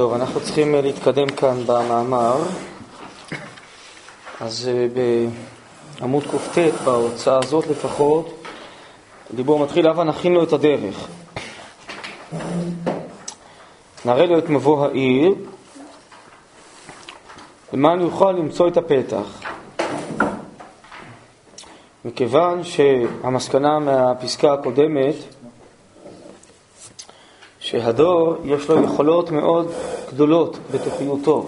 טוב, אנחנו צריכים אה, להתקדם כאן במאמר. אז אה, בעמוד קט, בהוצאה הזאת לפחות, הדיבור מתחיל, הבה נכין לו את הדרך. נראה לו את מבוא העיר, למען יוכל למצוא את הפתח. מכיוון שהמסקנה מהפסקה הקודמת שהדור יש לו יכולות מאוד גדולות בתוכיותו.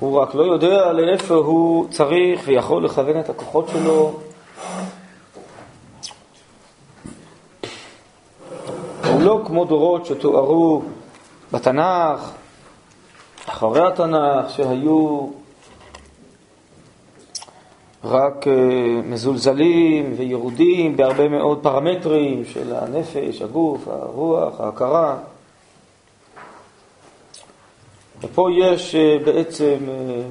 הוא רק לא יודע לאיפה הוא צריך ויכול לכוון את הכוחות שלו. הוא לא כמו דורות שתוארו בתנ"ך, אחרי התנ"ך, שהיו רק אה, מזולזלים וירודים בהרבה מאוד פרמטרים של הנפש, הגוף, הרוח, ההכרה. ופה יש אה, בעצם אה,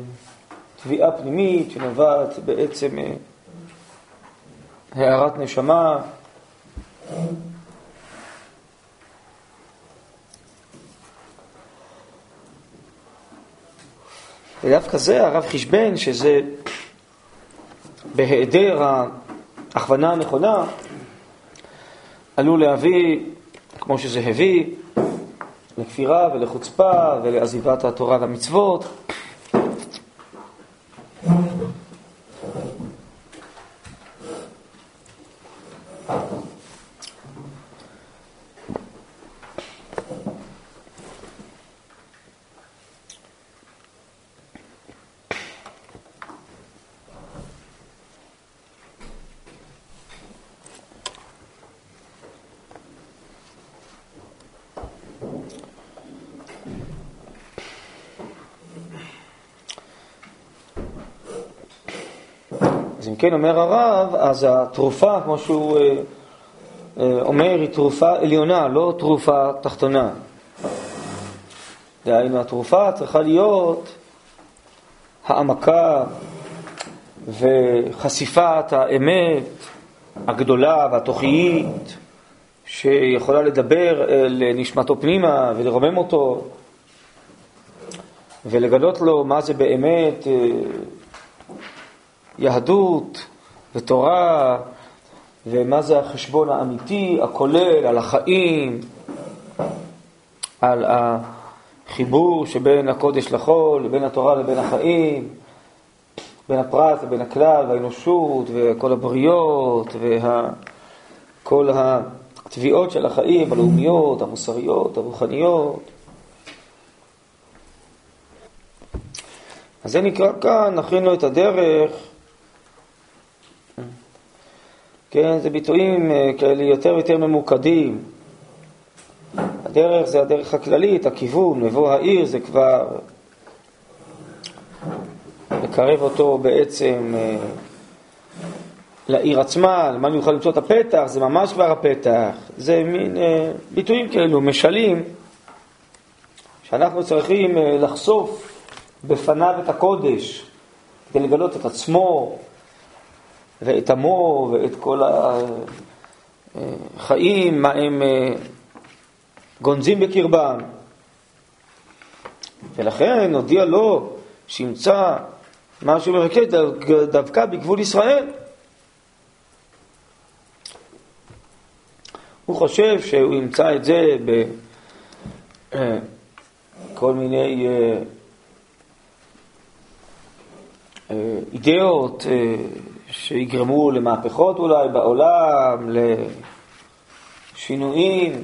תביעה פנימית שנובעת בעצם הערת נשמה. ודווקא זה הרב חשבן, שזה בהיעדר ההכוונה הנכונה, עלול להביא, כמו שזה הביא, לכפירה ולחוצפה ולעזיבת התורה והמצוות. כן, אומר הרב, אז התרופה, כמו שהוא אה, אה, אומר, היא תרופה עליונה, לא תרופה תחתונה. דהיינו, התרופה צריכה להיות העמקה וחשיפת האמת הגדולה והתוכיית שיכולה לדבר אל נשמתו פנימה ולרומם אותו ולגלות לו מה זה באמת אה, יהדות ותורה, ומה זה החשבון האמיתי, הכולל, על החיים, על החיבור שבין הקודש לחול, בין התורה לבין החיים, בין הפרט לבין הכלל והאנושות וכל הבריות וכל התביעות של החיים הלאומיות, המוסריות, הרוחניות. אז זה נקרא כאן, נכין לו את הדרך כן, זה ביטויים אה, כאלה יותר ויותר ממוקדים. הדרך זה הדרך הכללית, הכיוון, מבוא העיר זה כבר לקרב אותו בעצם אה, לעיר עצמה, למה אני אוכל למצוא את הפתח, זה ממש כבר הפתח. זה מין אה, ביטויים כאלו, משלים, שאנחנו צריכים לחשוף בפניו את הקודש, כדי לגלות את עצמו, ואת עמו ואת כל החיים, מה הם אה, גונזים בקרבם. ולכן הודיע לו שימצא מה שהוא מבקש דווקא בגבול ישראל. הוא חושב שהוא ימצא את זה בכל אה, מיני אה, אידאות שיגרמו למהפכות אולי בעולם, לשינויים.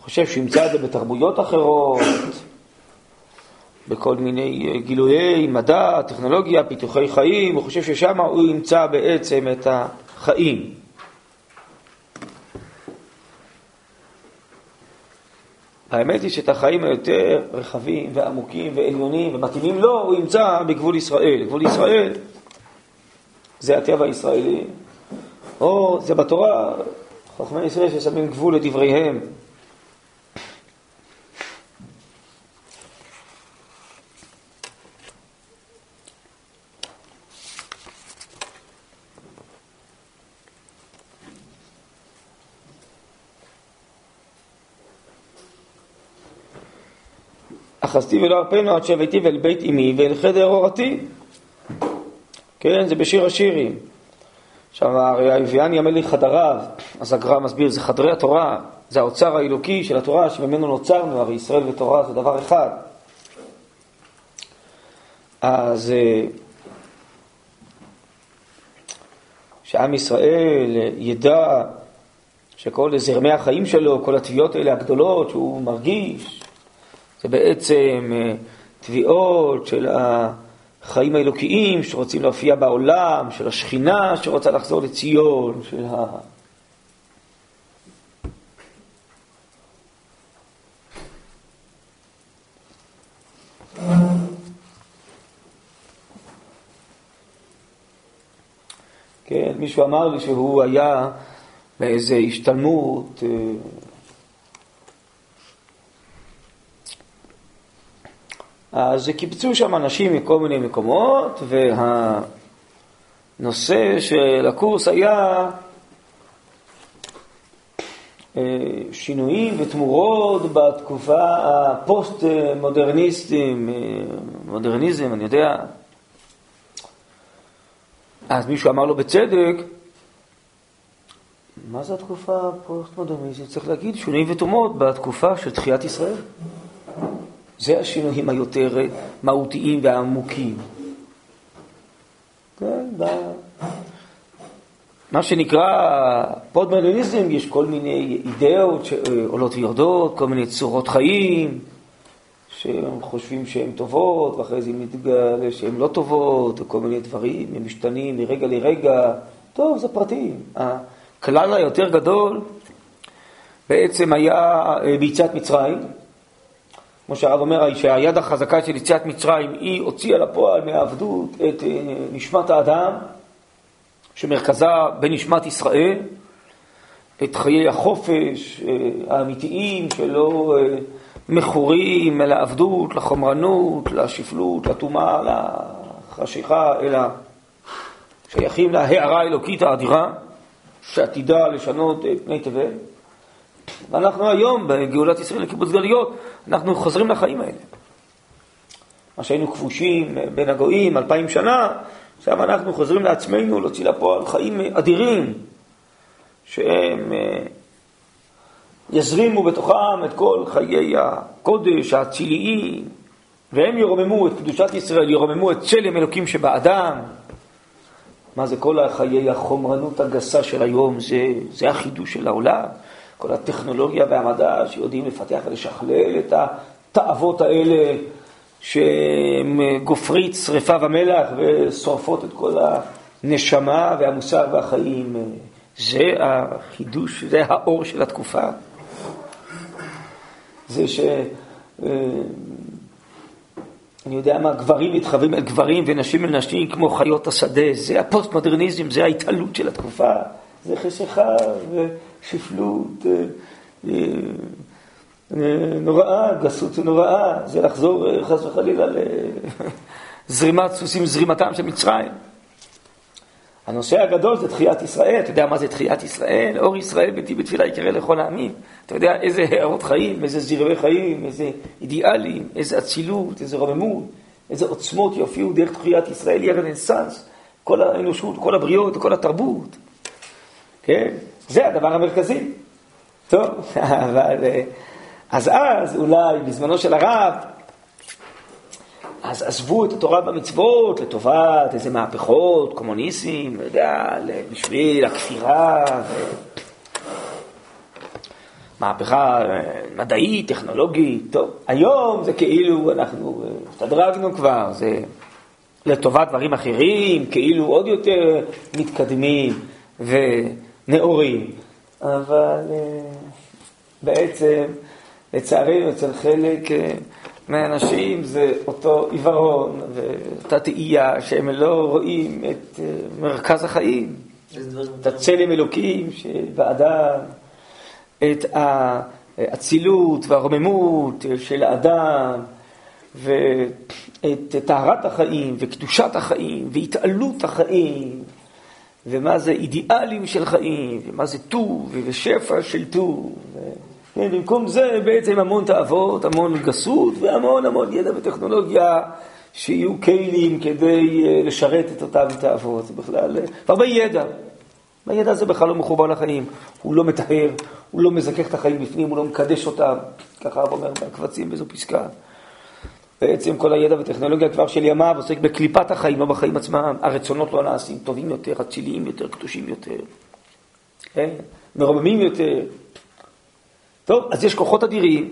חושב שהוא ימצא את זה בתרבויות אחרות, בכל מיני גילויי מדע, טכנולוגיה, פיתוחי חיים, הוא חושב ששם הוא ימצא בעצם את החיים. האמת היא שאת החיים היותר רחבים ועמוקים ועליונים ומתאימים לו, הוא ימצא בגבול ישראל. גבול ישראל זה הטבע הישראלי, או זה בתורה, חכמי ישראל ששמים גבול לדבריהם. אחזתי ולא ארפנו עד שהבאתי אל בית אמי ואל חדר אורתי. כן, זה בשיר השירים. עכשיו, הרי הביאני המלך חדריו, אז הגר"א מסביר, זה חדרי התורה, זה האוצר האלוקי של התורה שממנו נוצרנו, הרי ישראל ותורה זה דבר אחד. אז אה, שעם ישראל ידע שכל זרמי החיים שלו, כל התביעות האלה הגדולות שהוא מרגיש, זה בעצם אה, תביעות של החיים האלוקיים שרוצים להופיע בעולם, של השכינה שרוצה לחזור לציון, של ה... כן, מישהו אמר לי שהוא היה באיזו השתלמות אז קיבצו שם אנשים מכל מיני מקומות, והנושא של הקורס היה אה, שינויים ותמורות בתקופה הפוסט-מודרניסטים, אה, מודרניזם, אני יודע. אז מישהו אמר לו בצדק, מה זה התקופה הפוסט-מודרניסטית? צריך להגיד שינויים ותמורות בתקופה של תחיית ישראל. זה השינויים היותר מהותיים והעמוקים. כן. מה שנקרא פוסט-מודרניזם, יש כל מיני אידאות שעולות ויורדות, כל מיני צורות חיים, שהם חושבים שהן טובות, ואחרי זה מתגלה שהן לא טובות, וכל מיני דברים, הם משתנים מרגע לרגע. טוב, זה פרטי. הכלל היותר גדול בעצם היה ביציאת מצרים, כמו שהרב אומר, שהיד החזקה של יציאת מצרים, היא הוציאה לפועל מהעבדות את אה, נשמת האדם, שמרכזה בנשמת ישראל, את חיי החופש אה, האמיתיים שלא אה, מכורים לעבדות, לחומרנות, לשפלות, לטומאה, לחשיכה, אלא שייכים להערה האלוקית האדירה, שעתידה לשנות פני תבל. ואנחנו היום בגאולת ישראל לקיבוץ גלויות, אנחנו חוזרים לחיים האלה. מה שהיינו כבושים בין הגויים אלפיים שנה, עכשיו אנחנו חוזרים לעצמנו להוציא לפועל חיים אדירים, שהם אה, יזרימו בתוכם את כל חיי הקודש האציליים, והם ירוממו את קדושת ישראל, ירוממו את צלם אלוקים שבאדם. מה זה כל חיי החומרנות הגסה של היום, זה, זה החידוש של העולם. כל הטכנולוגיה והמדע שיודעים לפתח ולשכלל את התאוות האלה שהם גופרית שריפה ומלח ושורפות את כל הנשמה והמוסר והחיים. זה החידוש, זה האור של התקופה. זה ש... אה, אני יודע מה, גברים מתחברים אל גברים ונשים אל נשים כמו חיות השדה, זה הפוסט-מודרניזם, זה ההתעלות של התקופה, זה חשיכה שפלות אה, אה, נוראה, גסות נוראה, זה לחזור אה, חס וחלילה לזרימת סוסים, זרימתם של מצרים. הנושא הגדול זה תחיית ישראל, אתה יודע מה זה תחיית ישראל? אור ישראל ביתי בתפילה יקרא לכל העמים. אתה יודע איזה הערות חיים, איזה זרמי חיים, איזה אידיאלים, איזה אצילות, איזה רוממות, איזה עוצמות יופיעו דרך תחיית ישראל, היא הרנסאנס, כל האנושות, כל הבריות, כל התרבות. כן? זה הדבר המרכזי. טוב, אבל... אה, אז אז, אולי, בזמנו של הרב, אז עזבו את התורה במצוות לטובת איזה מהפכות, קומוניסטים, לא יודע, בשביל הכפירה, ו... מהפכה אה, מדעית, טכנולוגית, טוב. היום זה כאילו אנחנו אה, השתדרגנו כבר, זה לטובת דברים אחרים, כאילו עוד יותר מתקדמים. ו... נאורים, אבל אה, בעצם לצערנו, אצל חלק אה, מהאנשים זה אותו עיוורון ואותה תהייה שהם לא רואים את אה, מרכז החיים, את הצלם אלוקים שבאדם, את האצילות והרוממות של האדם. ואת טהרת החיים וקדושת החיים והתעלות החיים ומה זה אידיאלים של חיים ומה זה טוב ושפע של טוב. כן, במקום זה בעצם המון תאוות, המון גסות והמון המון ידע וטכנולוגיה שיהיו כלים כדי אה, לשרת את אותם תאוות. זה בכלל, והרבה ידע. הידע הזה בכלל לא מחובר לחיים, הוא לא מטהר, הוא לא מזכך את החיים בפנים, הוא לא מקדש אותם, ככה הרב אומר בקבצים באיזו פסקה. בעצם כל הידע וטכנולוגיה כבר של ימיו עוסק בקליפת החיים, לא בחיים עצמם. הרצונות לא נעשים טובים יותר, אציליים יותר, קדושים יותר, כן? מרוממים יותר. טוב, אז יש כוחות אדירים,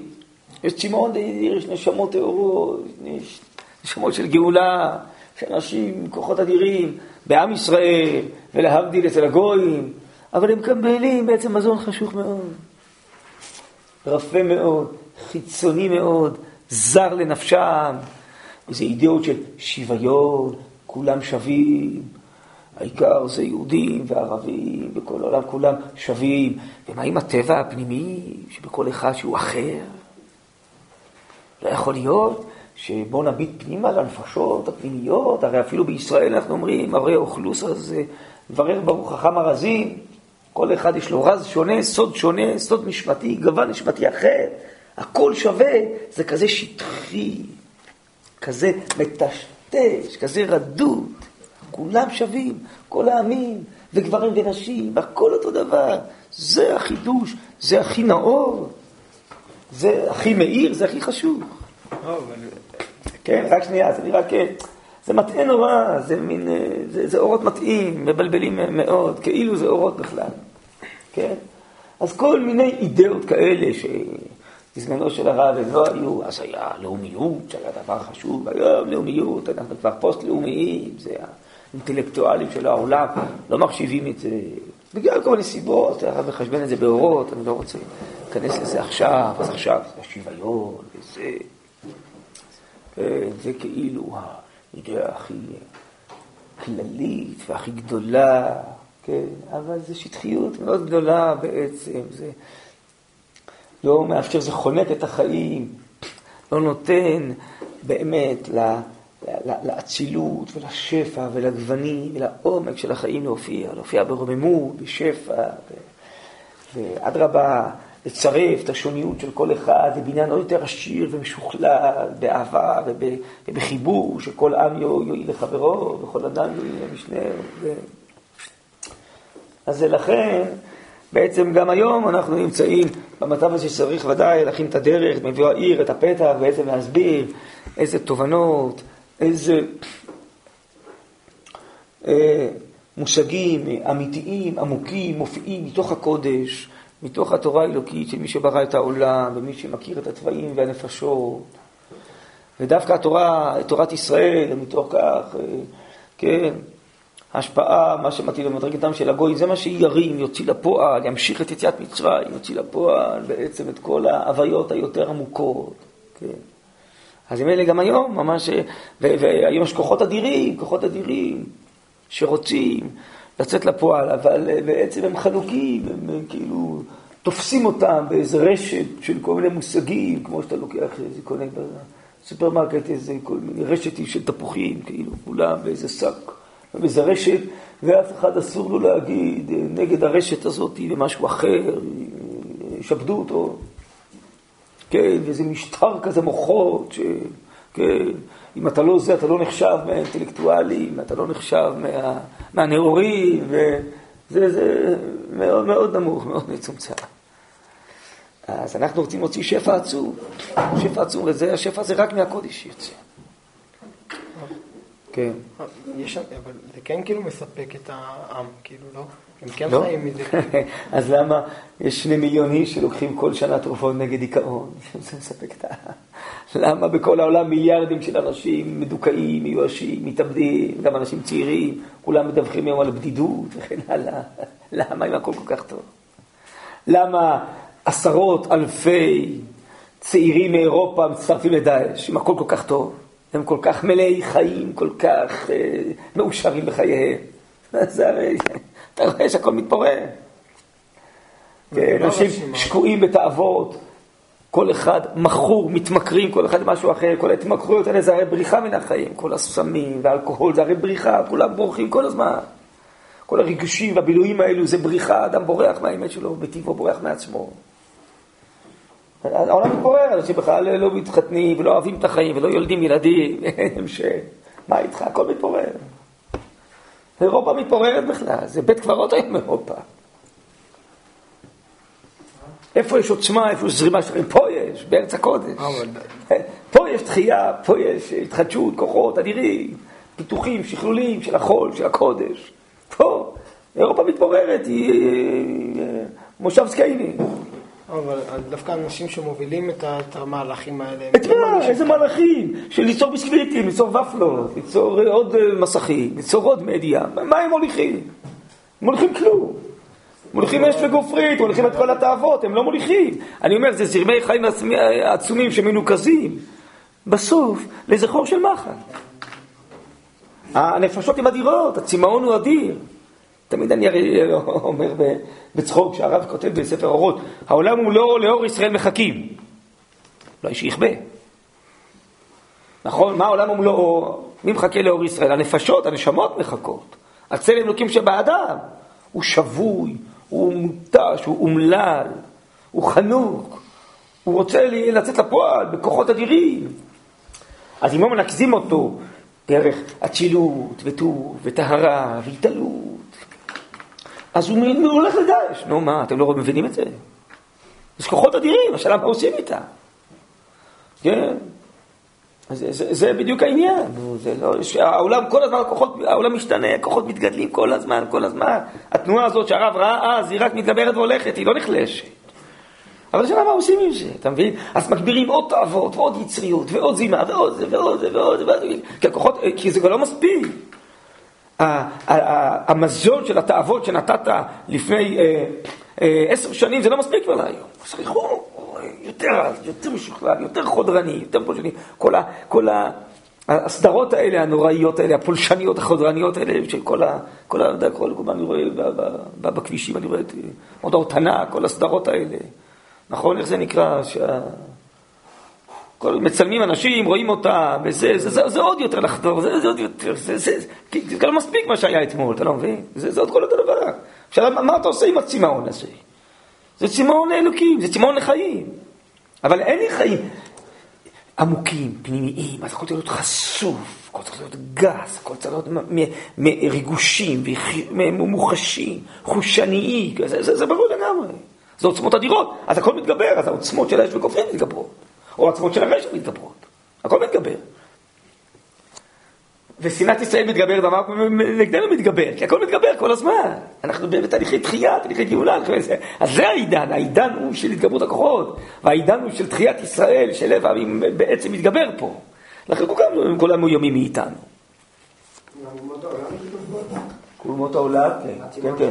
יש צמאון אדיר, יש נשמות טהורות, יש נשמות של גאולה, יש אנשים כוחות אדירים בעם ישראל, ולהבדיל אצל הגויים, אבל הם מקבלים בעצם מזון חשוך מאוד, רפה מאוד, חיצוני מאוד, זר לנפשם, איזה אידאות של שוויון, כולם שווים, העיקר זה יהודים וערבים, בכל העולם כולם שווים. ומה עם הטבע הפנימי שבכל אחד שהוא אחר? לא יכול להיות שבוא נביט פנימה לנפשות הפנימיות, הרי אפילו בישראל אנחנו אומרים, הרי אוכלוס הזה, מברר ברוך חכם הרזים, כל אחד יש לו רז שונה, סוד שונה, סוד נשמתי, גוון נשמתי אחר. הכל שווה, זה כזה שטחי, כזה מטשטש, כזה רדוד. כולם שווים, כל העמים, וגברים ונשים, הכל אותו דבר. זה החידוש, זה הכי נאור, זה הכי מאיר, זה הכי חשוב. כן, רק שנייה, זה נראה כ... זה מטעה נורא, זה מין, זה, זה אורות מטעים, מבלבלים מאוד, כאילו זה אורות בכלל, כן? אז כל מיני אידאות כאלה ש... בזמנו של הרב הם לא היו, אז היה לאומיות, שהיה דבר חשוב, היום לאומיות, אנחנו כבר פוסט-לאומיים, זה האינטלקטואלים של העולם, לא מחשיבים את זה, בגלל כל נסיבות, הרב מחשבן את זה באורות, אני לא רוצה להיכנס לזה עכשיו, אז עכשיו זה השוויון, וזה, כן, זה כאילו האידאה הכי כללית והכי גדולה, כן, אבל זו שטחיות מאוד גדולה בעצם, זה... לא מאפשר, זה חונק את החיים, לא נותן באמת לאצילות ולשפע ולגוונים ולעומק של החיים להופיע, להופיע ברוממות, בשפע, ואדרבה, לצרף את השוניות של כל אחד לבניין עוד יותר עשיר ומשוכלל, באהבה ובחיבור, שכל עם יועיל לחברו וכל אדם יועיל למשנהו. אז לכן, בעצם גם היום אנחנו נמצאים במצב הזה שצריך ודאי להכין את הדרך, מביא העיר, את הפתח, בעצם להסביר איזה תובנות, איזה אה, מושגים אמיתיים, עמוקים, מופיעים מתוך הקודש, מתוך התורה האלוקית של מי שברא את העולם ומי שמכיר את התוואים והנפשות. ודווקא התורה, תורת ישראל, מתוך כך, אה, כן, ההשפעה, מה שמתאים למדרגתם של הגוי, זה מה שירים, יוציא לפועל, ימשיך את יציאת מצרים, יוציא לפועל בעצם את כל ההוויות היותר עמוקות. כן. אז אם אלה גם היום, ממש, והיום יש כוחות אדירים, כוחות אדירים, שרוצים לצאת לפועל, אבל בעצם הם חלוקים, הם, הם כאילו תופסים אותם באיזה רשת של כל מיני מושגים, כמו שאתה לוקח, איזה קונה בסופרמרקט, איזה כל מיני רשת של תפוחים, כאילו, כולם באיזה שק. באיזה רשת, ואף אחד אסור לו להגיד אה, נגד הרשת הזאת ומשהו אחר, ישעבדו אותו. כן, וזה משטר כזה מוחות, ש... כן, אם אתה לא זה, אתה לא נחשב מהאינטלקטואלים, אתה לא נחשב מה... מהנאורים, וזה זה מאוד מאוד נמוך, מאוד מצומצם. אז אנחנו רוצים להוציא שפע עצום, שפע עצום, וזה, השפע הזה רק מהקודש יוצא. כן. יש, אבל זה כן כאילו מספק את העם, כאילו, לא? הם כן לא? חיים מזה. אז למה יש שני מיליון איש שלוקחים כל שנה תרופות נגד דיכאון? זה מספק את העם. למה בכל העולם מיליארדים של אנשים מדוכאים, מיואשים, מתאבדים, גם אנשים צעירים, כולם מדווחים היום על בדידות וכן הלאה. למה אם הכל כל כך טוב? למה עשרות אלפי צעירים מאירופה מצטרפים לדאעש, אם הכל כל כך טוב. הם כל כך מלאי חיים, כל כך אה, מאושרים בחייהם. זה הרי, אתה רואה שהכל מתפורר. אנשים שקועים בתאוות, כל אחד מכור, מתמכרים, כל אחד משהו אחר, כל ההתמכרויות האלה זה הרי בריחה מן החיים, כל הסמים והאלכוהול זה הרי בריחה, כולם בורחים כל הזמן. כל הריגושים והבילויים האלו זה בריחה, אדם בורח מהאמת שלו, בטבעו בורח מעצמו. העולם מתפורר, אנשים בכלל לא מתחתנים ולא אוהבים את החיים ולא יולדים ילדים, ש... מה איתך? הכל מתפורר. אירופה מתפוררת בכלל, זה בית קברות היום אירופה. איפה יש עוצמה, איפה יש זרימה שלכם? פה יש, בארץ הקודש. פה יש תחייה, פה יש התחדשות, כוחות אדירים, פיתוחים, שכלולים של החול, של הקודש. פה, אירופה מתפוררת, היא מושב סקייני. אבל דווקא אנשים שמובילים את המהלכים האלה... את מה? איזה מהלכים? של ליצור ביסקוויטים, ליצור ופלות, ליצור עוד אה, מסכים, ליצור עוד מדיה. מה הם מוליכים? הם מוליכים כלום. מוליכים אש וגופרית, מוליכים את כל התאוות, הם לא מוליכים. אני אומר, זה זרמי חיים עצומים שמנוקזים. בסוף, לאיזה חור של מחל. הנפשות הן אדירות, הצמאון הוא אדיר. תמיד אני הרי אומר בצחוק, שהרב כותב בספר אורות, העולם הוא לא לאור ישראל מחכים. לא יש שיכבה. נכון? מה העולם הוא לא... מי מחכה לאור ישראל? הנפשות, הנשמות מחכות. הצלם אלוקים שבאדם. הוא שבוי, הוא מותש, הוא אומלל, הוא חנוק, הוא רוצה לצאת לפועל בכוחות אדירים. אז אם לא מנקזים אותו דרך אצילות וטוב וטהרה והתעלות, אז הוא הולך לדאעש. נו מה, אתם לא מבינים את זה? יש כוחות אדירים, השאלה מה עושים איתם. כן? זה, זה, זה בדיוק העניין, זה לא, העולם כל הזמן, הכוחות, העולם משתנה, הכוחות מתגדלים כל הזמן, כל הזמן. התנועה הזאת שהרב ראה אז, היא רק מתגברת והולכת, היא לא נחלשת. אבל השאלה מה עושים עם זה, אתה מבין? אז מגבירים עוד תאוות, ועוד יצריות, ועוד זימה, ועוד זה, ועוד זה, ועוד זה, כי הכוחות, כי זה כבר לא מספיק. המזון של התאוות שנתת לפני אה, אה, עשר שנים, זה לא מספיק כבר להיום. צריך יותר יותר משוכלל, יותר חודרני, יותר פולשני. כל, הסדרות האלה, הנוראיות האלה, הפולשניות, החודרניות האלה, של כל ה... כל ה... כל, אני רואה בכבישים, אני רואה את מודעות ענק, כל הסדרות האלה. נכון? איך זה נקרא? שה... כל, מצלמים אנשים, רואים אותם, וזה, זה, זה, זה עוד יותר לחדור, זה, זה עוד יותר, זה, זה, זה, לא מספיק מה שהיה אתמול, אתה לא מבין? זה, זה עוד כל אותו דבר. עכשיו, מה אתה עושה עם הצמאון הזה? זה צמאון לאלוקים, זה צמאון לחיים. אבל אין לי חיים עמוקים, פנימיים, אז הכל צריך להיות חשוף, הכל צריך להיות גס, הכל צריך להיות מריגושים, מוחשים, חושניים, זה, זה, זה ברור לגמרי. זה עוצמות אדירות, אז הכל מתגבר, אז העוצמות של האש וכופרים מתגברות, או העוצמות של הרשע מתגברות, הכל מתגבר. ושנאת ישראל מתגברת, אמר נגדנו מתגבר, כי הכל מתגבר כל הזמן. אנחנו בתהליכי תחייה, תהליכי גאולה, אז זה העידן, העידן הוא של התגברות הכוחות, והעידן הוא של תחיית ישראל, של לב העמים בעצם מתגבר פה. לכן כולם, כולם מאוימים מאיתנו. כל אומות העולם, כן, כן, כן,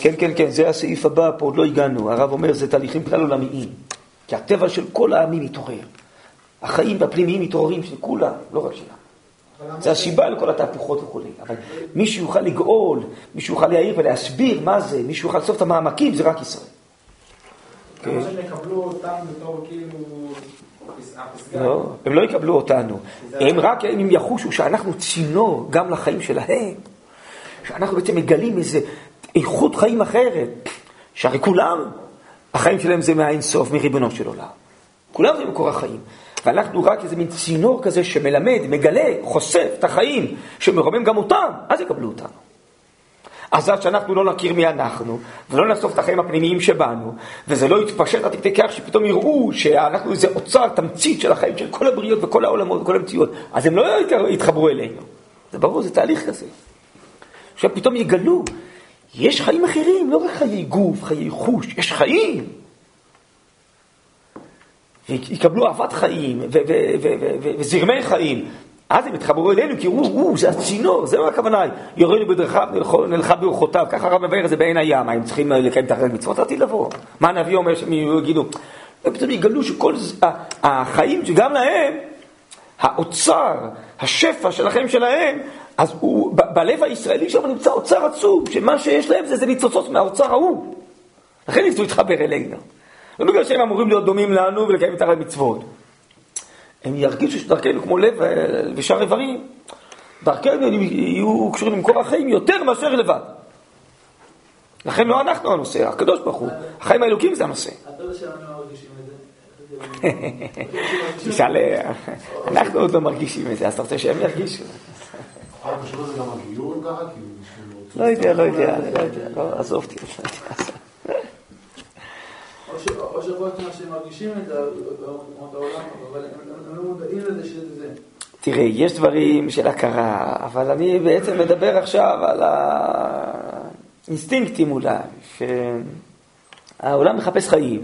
כן, כן, כן, זה הסעיף הבא, פה עוד לא הגענו. הרב אומר, זה תהליכים כלל עולמיים. כי הטבע של כל העמים מתעורר. החיים הפנימיים מתעוררים של כולם, לא רק שלנו. זה הסיבה לכל התהפוכות וכולי. אבל מי שיוכל לגאול, מי שיוכל להעיר ולהסביר מה זה, מי שיוכל לעשות את המעמקים, זה רק ישראל. כן. שהם יקבלו אותם בתור כאילו... לא, הם לא יקבלו אותנו. הם רק אם יחושו שאנחנו צינור גם לחיים שלהם, שאנחנו בעצם מגלים איזו איכות חיים אחרת, שהרי כולם, החיים שלהם זה מהאינסוף, מריבונו של עולם. כולם זה מקור החיים. ואנחנו רק איזה מין צינור כזה שמלמד, מגלה, חושף את החיים, שמרומם גם אותם, אז יקבלו אותנו. אז עד שאנחנו לא נכיר מי אנחנו, ולא נחשוף את החיים הפנימיים שבנו, וזה לא יתפשט עד כדי כך שפתאום יראו שאנחנו איזה אוצר, תמצית של החיים של כל הבריות וכל העולמות וכל המציאות, אז הם לא יתחברו אלינו. זה ברור, זה תהליך כזה. עכשיו פתאום יגלו, יש חיים אחרים, לא רק חיי גוף, חיי חוש, יש חיים. ויקבלו אהבת חיים וזרמי חיים. אז הם יתחברו אלינו, כי הוא, הוא, זה הצינור, זה מה הכוונה, יורנו בדרכיו, נלכה באורחותיו, ככה הרב מבאר את זה בעין הים, הם צריכים לקיים את המצוות עתיד לבוא. מה הנביא אומר שהם יגידו, ופתאום יגלו שכל החיים שגם להם, האוצר, השפע של החיים שלהם, אז הוא, בלב הישראלי שם נמצא אוצר עצום, שמה שיש להם זה, זה ניצוצות מהאוצר ההוא. לכן ניסו להתחבר אלינו. לא בגלל שהם אמורים להיות דומים לנו ולקיים את המצוות. הם ירגישו שדרכנו כמו לב אה, ושאר איברים. דרכנו יהיו קשורים למקור החיים יותר מאשר לבד. לכן לא אנחנו הנושא, הקדוש ברוך הוא. החיים האלוקים זה הנושא. תשאל, אה, אנחנו עוד לא מרגישים את זה, אז אתה רוצה שהם ירגישו. לא יודע, לא יודע, לא יודע, לא, עזוב אותי. או שיכול להיות שהם מרגישים את זה, אבל הם לא מודעים לזה שזה תראה, יש דברים של הכרה, אבל אני בעצם מדבר עכשיו על האינסטינקטים אולי, שהעולם מחפש חיים,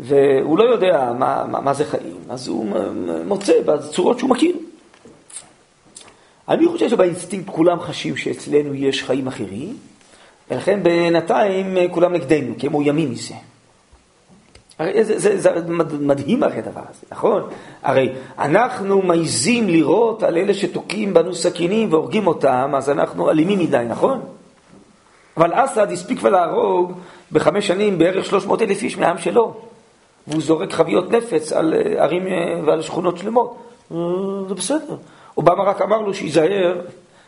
והוא לא יודע מה, מה, מה זה חיים, אז הוא מוצא בצורות שהוא מכיר. אני חושב שבאינסטינקט כולם חשים שאצלנו יש חיים אחרים, ולכן בינתיים כולם נגדנו, כי הם מאוימים מזה. הרי זה, זה, זה מדהים הרי הדבר הזה, נכון? הרי אנחנו מעיזים לירות על אלה שתוקעים בנו סכינים והורגים אותם, אז אנחנו אלימים מדי, נכון? אבל אסד הספיק כבר להרוג בחמש שנים בערך 300 אלף איש מהעם שלו, והוא זורק חביות נפץ על אה, ערים אה, ועל שכונות שלמות. אה, זה בסדר. אובמה רק אמר לו שייזהר,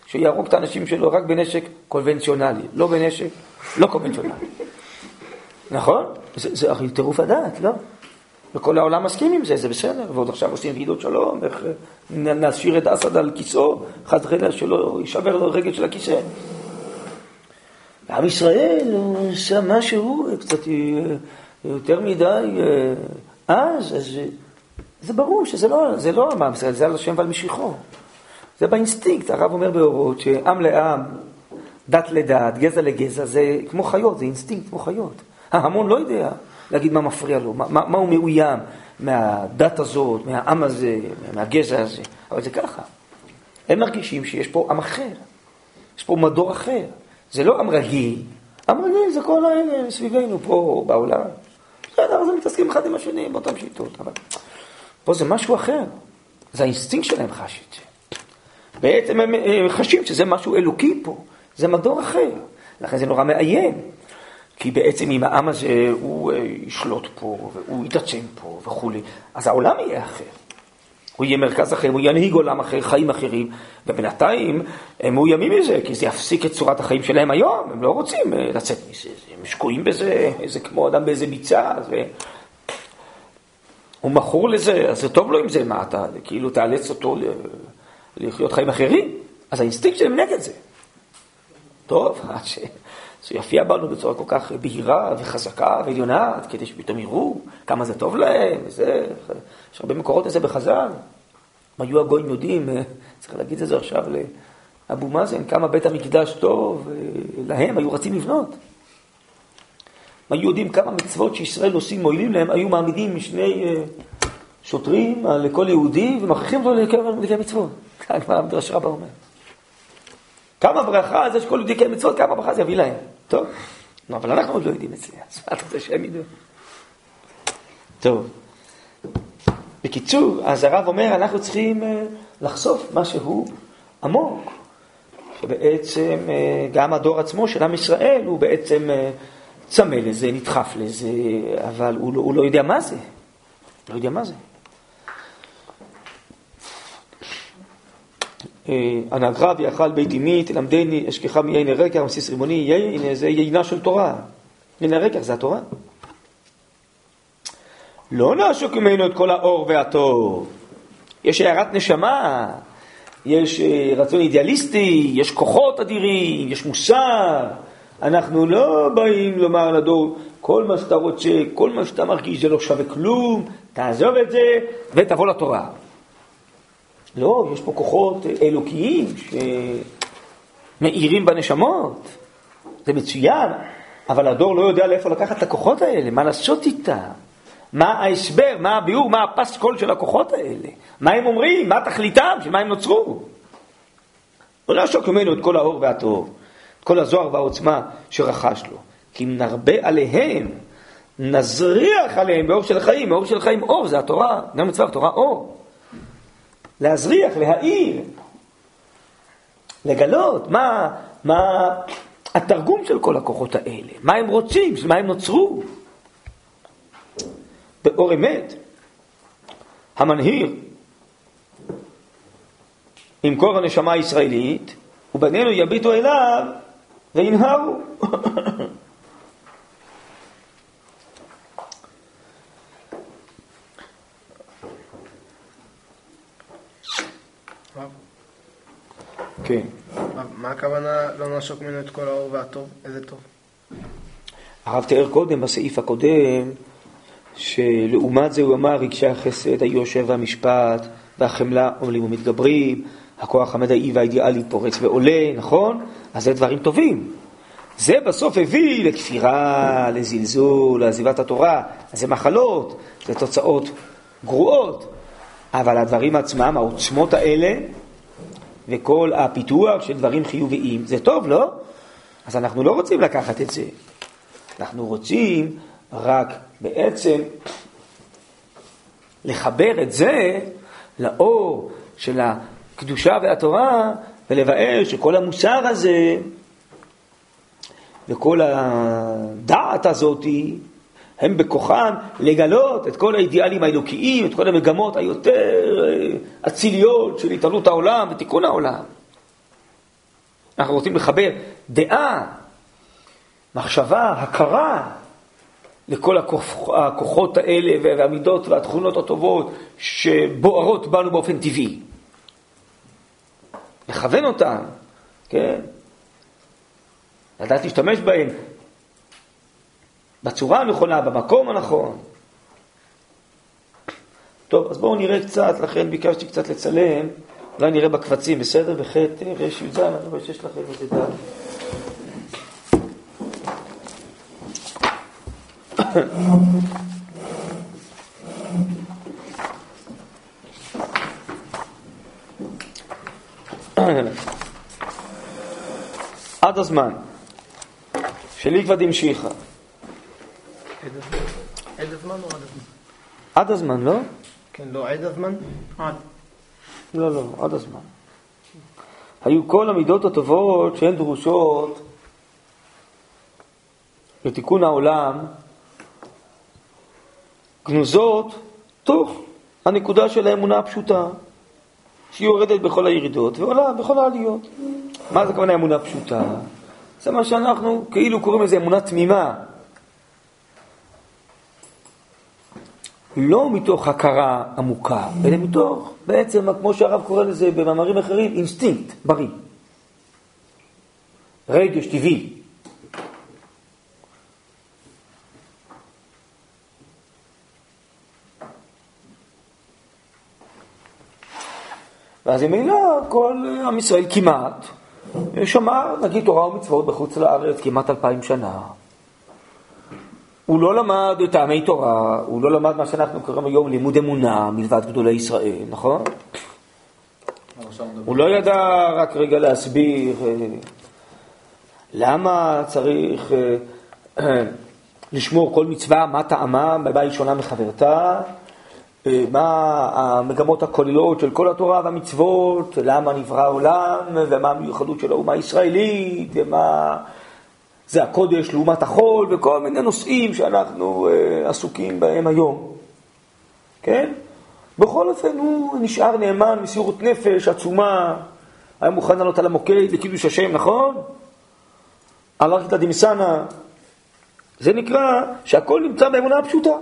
שיהרוג את האנשים שלו רק בנשק קונבנציונלי, לא בנשק לא קונבנציונלי. נכון? זה, זה הרי טירוף הדעת, לא? וכל העולם מסכים עם זה, זה בסדר, ועוד עכשיו עושים ועידות שלום, איך נשאיר את אסד על כיסאו, חד וחלילה שלא יישבר לו רגל של הכיסא. עם ישראל עושה משהו קצת יותר מדי אה, אז, אז זה ברור שזה לא, זה לא עם ישראל, זה על השם ועל משיחו. זה באינסטינקט, הרב אומר באורות, שעם לעם, דת לדת, גזע לגזע, זה כמו חיות, זה אינסטינקט כמו חיות. ההמון לא יודע להגיד מה מפריע לו, מה, מה הוא מאוים מהדת הזאת, מהעם הזה, מהגזע הזה, אבל זה ככה. הם מרגישים שיש פה עם אחר, יש פה מדור אחר. זה לא עם רגיל, עם רגיל זה כל האלה סביבנו פה בעולם. בסדר, אז הם מתעסקים אחד עם השני באותן שיטות, אבל פה זה משהו אחר. זה האינסטינקט שלהם חש את זה. בעצם הם חשים שזה משהו אלוקי פה, זה מדור אחר. לכן זה נורא מאיים. כי בעצם אם העם הזה הוא אה, ישלוט פה, והוא יתעצם פה וכולי, אז העולם יהיה אחר. הוא יהיה מרכז אחר, הוא ינהיג עולם אחר, חיים אחרים, ובינתיים הם מאוימים מזה, כי זה יפסיק את צורת החיים שלהם היום, הם לא רוצים אה, לצאת מזה, הם שקועים בזה, זה כמו אדם באיזה ביצה, זה... הוא מכור לזה, אז זה טוב לו עם זה, מה אתה, כאילו תאלץ אותו לחיות חיים אחרים? אז האינסטינקט שלהם נגד זה. טוב, עד ש... זה יופיע בנו בצורה כל כך בהירה וחזקה ועליונה, כדי שפתאום יראו כמה זה טוב להם, וזה, יש הרבה מקורות לזה בחז"ל. מה היו הגויים יודעים, אה, צריך להגיד את זה עכשיו לאבו מאזן, כמה בית המקדש טוב, אה, להם היו רצים לבנות. מה היו יודעים כמה מצוות שישראל עושים מועילים להם, היו מעמידים משני אה, שוטרים לכל יהודי ומכריחים אותו לקיים מצוות. ככה המדרש רבה אומר. כמה ברכה זה שכל יהודי יקיים מצוות, כמה ברכה זה יביא להם. טוב, אבל אנחנו עוד לא יודעים את זה, אז מה אתה רוצה שהם ידעו? טוב. בקיצור, אז הרב אומר, אנחנו צריכים אה, לחשוף משהו עמוק, שבעצם אה, גם הדור עצמו של עם ישראל הוא בעצם צמא לזה, נדחף לזה, אבל הוא לא, הוא לא יודע מה זה. לא יודע מה זה. הנהגרב יאכל בית אמי, תלמדני, אשכחה מיין הרקע, מסיס רימוני, יין, זה יינה של תורה. יין הרקע זה התורה. לא נעשוק ממנו את כל האור והטוב. יש הערת נשמה, יש אה, רצון אידיאליסטי, יש כוחות אדירים, יש מוסר. אנחנו לא באים לומר לדור, כל מה שאתה רוצה, כל מה שאתה מרגיש זה לא שווה כלום, תעזוב את זה ותבוא לתורה. לא, יש פה כוחות אלוקיים שמאירים בנשמות. זה מצוין, אבל הדור לא יודע לאיפה לקחת את הכוחות האלה, מה לעשות איתם. מה ההסבר, מה הביאור, מה הפסקול של הכוחות האלה. מה הם אומרים, מה תכליתם, של מה הם נוצרו. לא לעשוק ממנו את כל האור והטוב, כל הזוהר והעוצמה שרכש לו. כי אם נרבה עליהם נזריח עליהם באור של חיים, באור של חיים אור, זה התורה, גם מצווה התורה אור. להזריח, להאיר, לגלות מה, מה התרגום של כל הכוחות האלה, מה הם רוצים, מה הם נוצרו. באור אמת, המנהיר עם כור הנשמה הישראלית, ובנינו יביטו אליו וינהרו. כן. מה הכוונה לא נעשוק ממנו את כל האור והטוב? איזה טוב? הרב תיאר קודם, בסעיף הקודם, שלעומת זה הוא אמר רגשי החסד, היושר והמשפט והחמלה עולים ומתגברים, הכוח המדעי והאידיאלי פורץ ועולה, נכון? אז זה דברים טובים. זה בסוף הביא לכפירה, לזלזול, לעזיבת התורה, אז זה מחלות, זה תוצאות גרועות. אבל הדברים עצמם, העוצמות האלה, וכל הפיתוח של דברים חיוביים, זה טוב, לא? אז אנחנו לא רוצים לקחת את זה. אנחנו רוצים רק בעצם לחבר את זה לאור של הקדושה והתורה, ולבאר שכל המוסר הזה וכל הדעת הזאתי הם בכוחם לגלות את כל האידיאלים האלוקיים, את כל המגמות היותר אה, אציליות של התעלות העולם ותיקון העולם. אנחנו רוצים לחבר דעה, מחשבה, הכרה לכל הכוח, הכוחות האלה והמידות והתכונות הטובות שבוערות בנו באופן טבעי. לכוון אותם, כן? לדעת להשתמש בהם בצורה הנכונה, במקום הנכון. טוב, אז בואו נראה קצת, לכן ביקשתי קצת לצלם, אולי נראה בקבצים, בסדר? בחטא רי"ז, אני רואה שיש לכם איזה דף. עד הזמן שליקבא דמשיחא. עד הזמן או עד הזמן? עד הזמן, לא? כן, לא עד הזמן? עד. לא, לא, עד הזמן. היו כל המידות הטובות שהן דרושות לתיקון העולם, גנוזות תוך הנקודה של האמונה הפשוטה, שהיא יורדת בכל הירידות ועולה בכל העליות. מה זה כוונה אמונה פשוטה? זה מה שאנחנו כאילו קוראים לזה אמונה תמימה. לא מתוך הכרה עמוקה, אלא מתוך, בעצם, כמו שהרב קורא לזה במאמרים אחרים, אינסטינקט בריא. רגש טבעי. ואז ממילא כל עם ישראל כמעט שמר, נגיד, תורה ומצוות בחוץ לארץ כמעט אלפיים שנה. הוא לא למד טעמי תורה, הוא לא למד מה שאנחנו קוראים היום לימוד אמונה מלבד גדולי ישראל, נכון? הוא לא ידע רק רגע להסביר אה, למה צריך אה, לשמור כל מצווה, מה טעמה, בבית שונה מחברתה, אה, מה המגמות הכוללות של כל התורה והמצוות, למה נברא העולם, ומה המיוחדות של האומה הישראלית, ומה זה הקודש לעומת החול, וכל מיני נושאים שאנחנו uh, עסוקים בהם היום. כן? בכל אופן הוא נשאר נאמן מסירות נפש עצומה, היה מוכן לעלות על המוקד לקידוש השם, נכון? על ארכתא דמסנא. זה נקרא שהכל נמצא באמונה הפשוטה.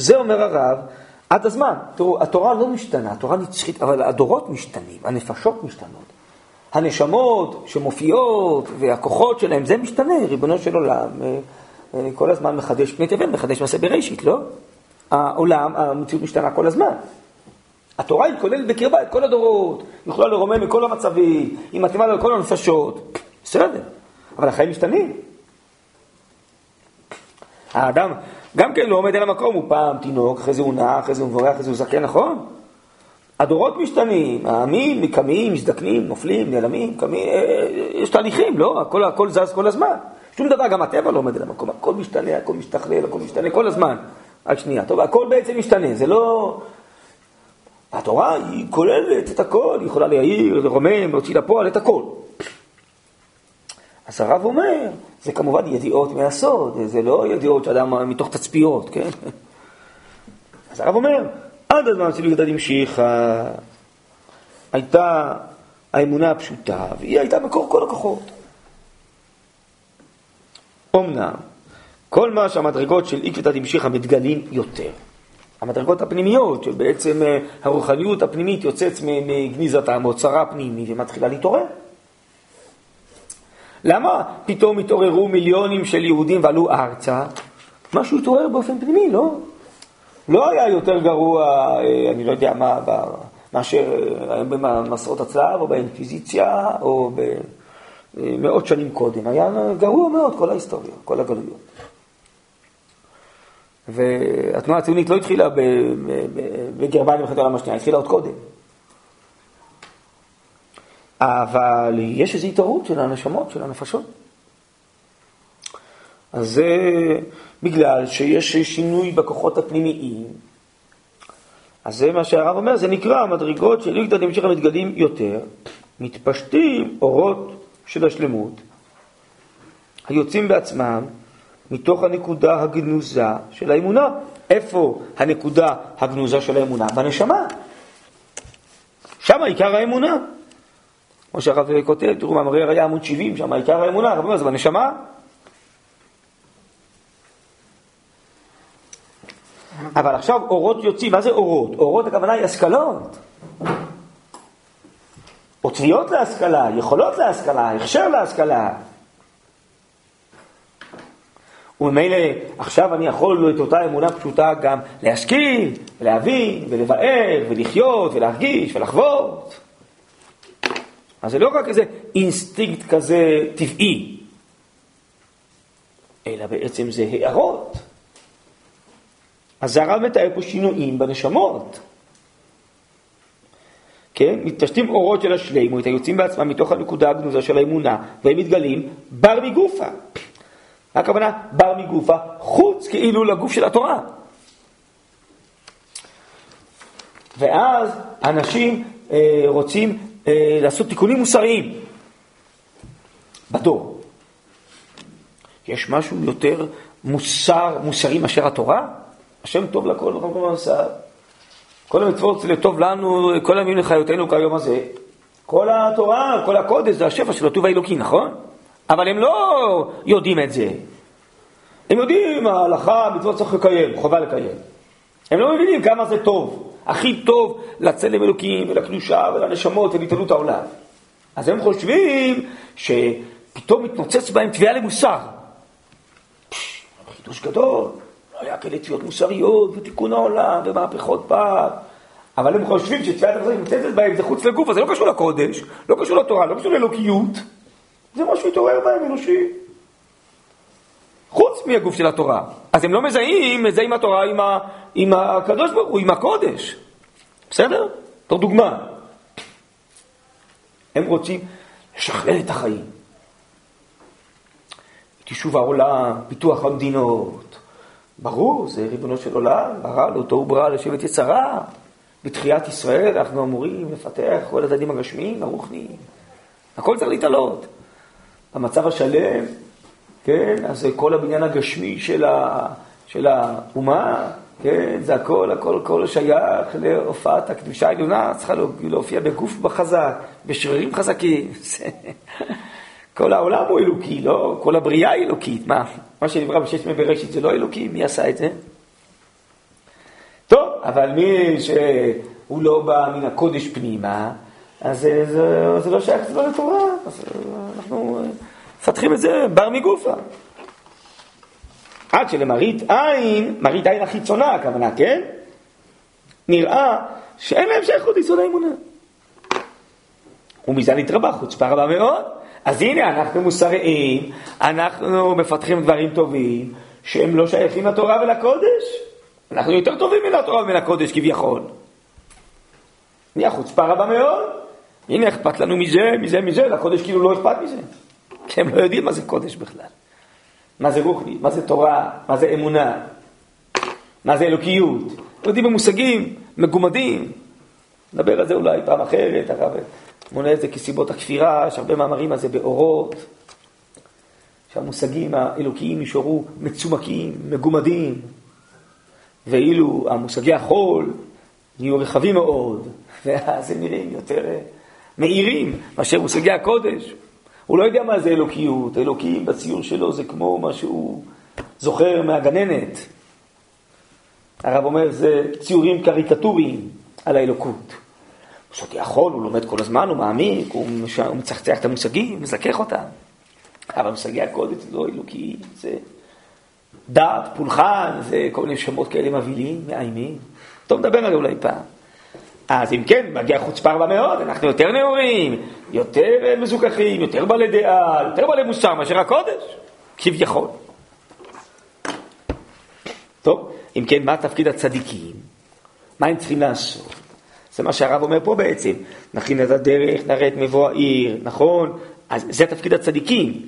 זה אומר הרב, עד הזמן. תראו, התורה לא משתנה, התורה נצחית, אבל הדורות משתנים, הנפשות משתנות. הנשמות שמופיעות והכוחות שלהם, זה משתנה, ריבונו של עולם. אה, אה, כל הזמן מחדש פני תבל, מחדש מעשה בראשית, לא? העולם, המציאות משתנה כל הזמן. התורה היא כוללת בקרבה את כל הדורות, היא יכולה לרומם מכל המצבים, היא מתאימה לכל הנפשות, בסדר, אבל החיים משתנים. האדם גם כן לא עומד על המקום, הוא פעם תינוק, אחרי זה הוא נע, אחרי זה הוא מבורח, אחרי זה הוא זקן, נכון? הדורות משתנים, העמים קמים, מזדקנים, נופלים, נעלמים, קמים, אה, יש תהליכים, לא? הכל, הכל זז כל הזמן. שום דבר, גם הטבע לא עומד על המקום, הכל משתנה, הכל משתכלל, הכל משתנה כל הזמן. רק שנייה, טוב, הכל בעצם משתנה, זה לא... התורה היא כוללת את הכל, היא יכולה להעיר, לרומם, להוציא לפועל את הכל. אז הרב אומר, זה כמובן ידיעות מהסוד, זה לא ידיעות שאדם מתוך תצפיות, כן? אז הרב אומר, עד הזמן של יהודה המשיכה, הייתה האמונה הפשוטה, והיא הייתה מקור כל הכוחות. אמנם, כל מה שהמדרגות של עקבתא דמשיחא מתגלים יותר. המדרגות הפנימיות, שבעצם אה, הרוחניות הפנימית יוצאת מגניזת המוצרה הפנימית ומתחילה להתעורר. למה פתאום התעוררו מיליונים של יהודים ועלו ארצה? משהו התעורר באופן פנימי, לא? לא היה יותר גרוע, אה, אני לא יודע מה, מאשר אה, במסעות הצלב או באינקוויזיציה או במאות שנים קודם. היה גרוע מאוד כל ההיסטוריה, כל הגלויות. והתנועה הציונית לא התחילה בגרמניה במלחמת העולם השנייה, התחילה עוד קודם. אבל יש איזו התעוררות של הנשמות, של הנפשות. אז זה בגלל שיש שינוי בכוחות הפנימיים. אז זה מה שהרב אומר, זה נקרא מדרגות של יגדל המשך המתגלים יותר, מתפשטים אורות של השלמות, היוצאים בעצמם מתוך הנקודה הגנוזה של האמונה. איפה הנקודה הגנוזה של האמונה? בנשמה. שם עיקר האמונה. כמו שהרב כותב, תראו מאמרי הראייה עמוד 70, שם עיקר האמונה, הרב אומר, זה בנשמה. אבל עכשיו אורות יוצאים, מה זה אורות? אורות הכוונה היא השכלות. או תביעות להשכלה, יכולות להשכלה, הכשר להשכלה. וממילא עכשיו אני יכול את אותה אמונה פשוטה גם להשכיל, ולהבין, ולבאר, ולחיות, ולהרגיש, ולחוות. אז זה לא רק איזה אינסטינקט כזה טבעי, אלא בעצם זה הערות. אז הרב מתאר פה שינויים בנשמות. כן? מתפשטים אורות של השלימות, היוצאים בעצמם מתוך הנקודה הגנוזה של האמונה, והם מתגלים בר מגופה. הכוונה בר מגופה, חוץ כאילו לגוף של התורה. ואז אנשים אה, רוצים אה, לעשות תיקונים מוסריים בדור. יש משהו יותר מוסר, מוסרי מאשר התורה? השם טוב לכל מקום במסע. כל המצוות זה טוב לנו, כל הימים לחיותנו כיום הזה. כל התורה, כל הקודש זה השפע של הטוב האלוקי, נכון? אבל הם לא יודעים את זה. הם יודעים, ההלכה, המצוות צריך לקיים, חובה לקיים. הם לא מבינים כמה זה טוב. הכי טוב לצלם אלוקים ולקדושה ולנשמות ולהתעלות העולם. אז הם חושבים שפתאום מתנוצץ בהם תביעה למוסר. חידוש גדול, לא היה כאלה תביעות מוסריות ותיקון העולם ומהפכות פעם. אבל הם חושבים שתביעת המוסר מתנוצצת בהם זה חוץ לגוף, אז זה לא קשור לקודש, לא קשור לתורה, לא קשור לאלוקיות. זה משהו התעורר בהם אנושי. חוץ מהגוף של התורה. אז הם לא מזהים, מזהים התורה עם, ה, עם הקדוש ברוך הוא, עם הקודש. בסדר? זו דוגמה. הם רוצים לשכלל את החיים. את יישוב העולם, פיתוח המדינות. ברור, זה ריבונו של עולם, ברא לו, תוהו ברא לשבט יצרה. בתחיית ישראל אנחנו אמורים לפתח כל הדדים הגשמיים, הרוחניים. הכל צריך להתעלות. המצב השלם כן? אז כל הבניין הגשמי של, ה, של האומה, כן? זה הכל, הכל, הכל שייך להופעת הקדושה העליונה, צריכה להופיע בגוף חזק, בשרירים חזקים. כל העולם הוא אלוקי, לא? כל הבריאה היא אלוקית. מה? מה שנברא בשש ימי בראשית זה לא אלוקי? מי עשה את זה? טוב, אבל מי שהוא לא בא מן הקודש פנימה, אז זה, זה, זה לא שייך, זה לתורה. אז אנחנו... מפתחים את זה בר מגופה. עד שלמראית עין, מראית עין החיצונה הכוונה, כן? נראה שאין להם שייכות ליסוד האמונה. ומזה נתרבה חוצפה רבה מאוד. אז הנה, אנחנו מוסריים, אנחנו מפתחים דברים טובים, שהם לא שייכים לתורה ולקודש. אנחנו יותר טובים מן התורה ומן הקודש כביכול. נהיה חוצפה רבה מאוד. הנה אכפת לנו מזה, מזה, מזה, לקודש כאילו לא אכפת מזה. כי הם לא יודעים מה זה קודש בכלל. מה זה רוחני, מה זה תורה, מה זה אמונה, מה זה אלוקיות. יודעים במושגים מגומדים. נדבר על זה אולי פעם אחרת, הרב מונה את זה כסיבות הכפירה, יש הרבה מאמרים על זה באורות, שהמושגים האלוקיים נשארו מצומקים, מגומדים, ואילו המושגי החול נהיו רחבים מאוד, ואז הם נראים יותר אה, מאירים מאשר מושגי הקודש. הוא לא יודע מה זה אלוקיות, אלוקים בציור שלו זה כמו מה שהוא זוכר מהגננת. הרב אומר, זה ציורים קריקטוריים על האלוקות. הוא שותה יכול, הוא לומד כל הזמן, הוא מעמיק, הוא, מש... הוא מצחצח את המושגים, הוא מזכך אותם. אבל מושגי הקודש זה לא אלוקי, זה דעת, פולחן, זה כל מיני שמות כאלה מבהילים, מאיימים. טוב, נדבר על זה אולי פעם. אז אם כן, מגיע חוצפה רבה מאוד, אנחנו יותר נאורים, יותר מזוכחים, יותר בעלי דעה, יותר בעלי מוסר מאשר הקודש, כביכול. טוב, אם כן, מה תפקיד הצדיקים? מה הם צריכים לעשות? זה מה שהרב אומר פה בעצם. נכין את הדרך, נראה את מבוא העיר, נכון? אז זה תפקיד הצדיקים.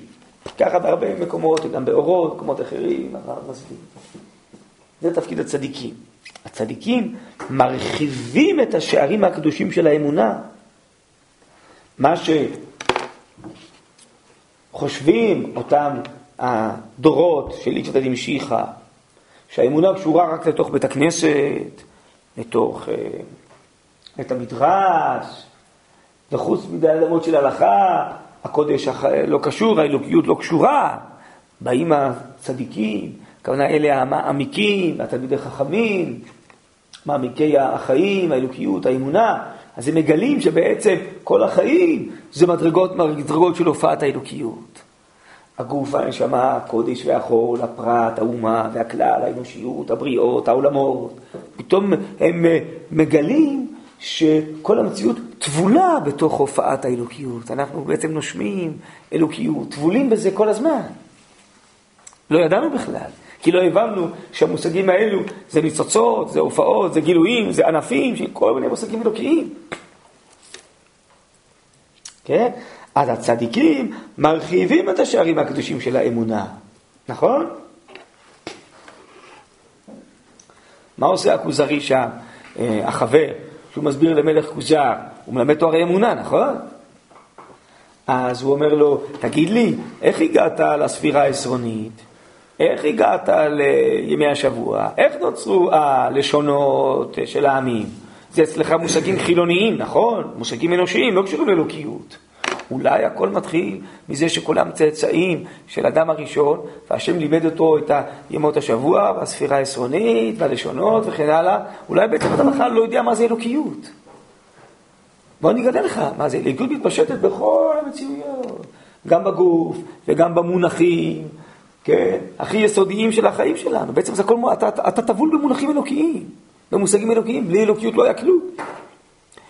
ככה בהרבה מקומות, גם באורות, מקומות אחרים, הרב מסביר. זה תפקיד הצדיקים. הצדיקים מרחיבים את השערים הקדושים של האמונה. מה שחושבים אותם הדורות של איצ'תא דמשיחא, שהאמונה קשורה רק לתוך בית הכנסת, לתוך אה, בית המדרש, וחוץ מדי אדמות של הלכה, הקודש לא קשור, האלוקיות לא קשורה. באים הצדיקים, הכוונה אלה המעמיקים, התלמידי חכמים, מעמיקי החיים, האלוקיות, האמונה, אז הם מגלים שבעצם כל החיים זה מדרגות, מדרגות של הופעת האלוקיות. הגוף, הנשמה, הקודש והחול, הפרט, האומה והכלל, האנושיות, הבריאות, העולמות. פתאום הם מגלים שכל המציאות טבולה בתוך הופעת האלוקיות. אנחנו בעצם נושמים אלוקיות, טבולים בזה כל הזמן. לא ידענו בכלל, כי לא הבנו שהמושגים האלו זה ניצוצות, זה הופעות, זה גילויים, זה ענפים, כל מיני מושגים אלוקיים. כן? אז הצדיקים מרחיבים את השערים הקדושים של האמונה, נכון? מה עושה הכוזרי שם, אה, החבר, שהוא מסביר למלך כוזר? הוא מלמד תוארי אמונה, נכון? אז הוא אומר לו, תגיד לי, איך הגעת לספירה העשרונית? איך הגעת לימי השבוע? איך נוצרו הלשונות של העמים? זה אצלך מושגים חילוניים, נכון? מושגים אנושיים, לא קשורים לאלוקיות. אולי הכל מתחיל מזה שכולם צאצאים של אדם הראשון, והשם לימד אותו את ימות השבוע, והספירה העשרונית, והלשונות וכן הלאה. אולי בעצם אתה בכלל לא יודע מה זה אלוקיות. בוא אני אגלה לך, מה זה? אלוקיות מתפשטת בכל המציאויות, גם בגוף וגם במונחים, כן? הכי יסודיים של החיים שלנו. בעצם זה הכל, אתה, אתה, טבול במונחים אלוקיים, במושגים אלוקיים, בלי אלוקיות לא היה כלום.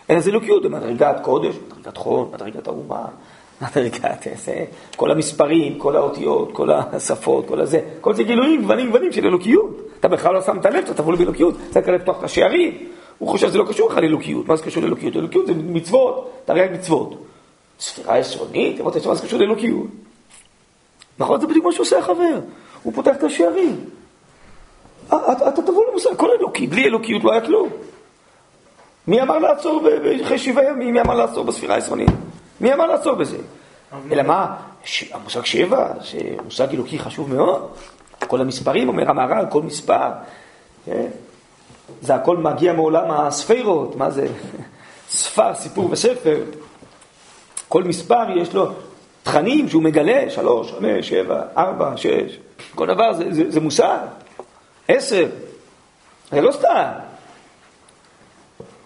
אלא זה אלוקיות במדרגת קודש, מדרגת חול, מדרגת האומה, מדרגת איזה, כל המספרים, כל האותיות, כל השפות, כל הזה, כל זה גילויים, גוונים, גוונים של אלוקיות. אתה בכלל לא שמת לב, אתה טבול באלוקיות, אתה צריך לפתוח את השערים. הוא חושב שזה לא קשור לך לאלוקיות. מה זה קשור לאלוקיות? אלוקיות זה מצוות, תרי"ג מצוות. ספירה עשרונית, אמרת, מה זה קשור לאלוקיות? נכון? זה בדיוק מה שעושה החבר. הוא פותח את השערים. אה, אתה תבוא למושג, הכל אלוקי, בלי אלוקיות לא היה כלום. מי אמר לעצור אחרי שבעה ימים? מי אמר לעצור בספירה העשרונית? מי אמר לעצור בזה? אלא מה, המושג שבע, שמושג אלוקי חשוב מאוד. כל המספרים, אומר המהר"ל, כל מספר. כן? זה הכל מגיע מעולם הספירות, מה זה? ספר, סיפור וספר. כל מספר יש לו תכנים שהוא מגלה, שלוש, חמש, שבע, ארבע, שש, כל דבר זה, זה, זה מושג, עשר, זה לא סתם.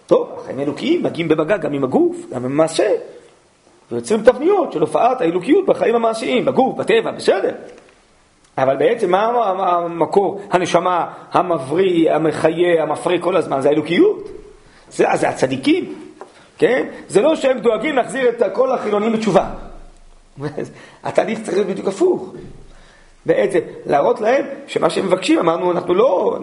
טוב, החיים האלוקיים מגיעים במגע גם עם הגוף, גם עם המעשה, ויוצרים תבניות של הופעת האלוקיות בחיים המעשיים, בגוף, בטבע, בסדר. אבל בעצם מה המקור, הנשמה, המבריא, המחיה, המפרה כל הזמן, זה האלוקיות. זה, זה הצדיקים, כן? זה לא שהם דואגים להחזיר את כל החילונים בתשובה. התהליך צריך להיות בדיוק הפוך. בעצם להראות להם שמה שהם מבקשים, אמרנו, אנחנו לא,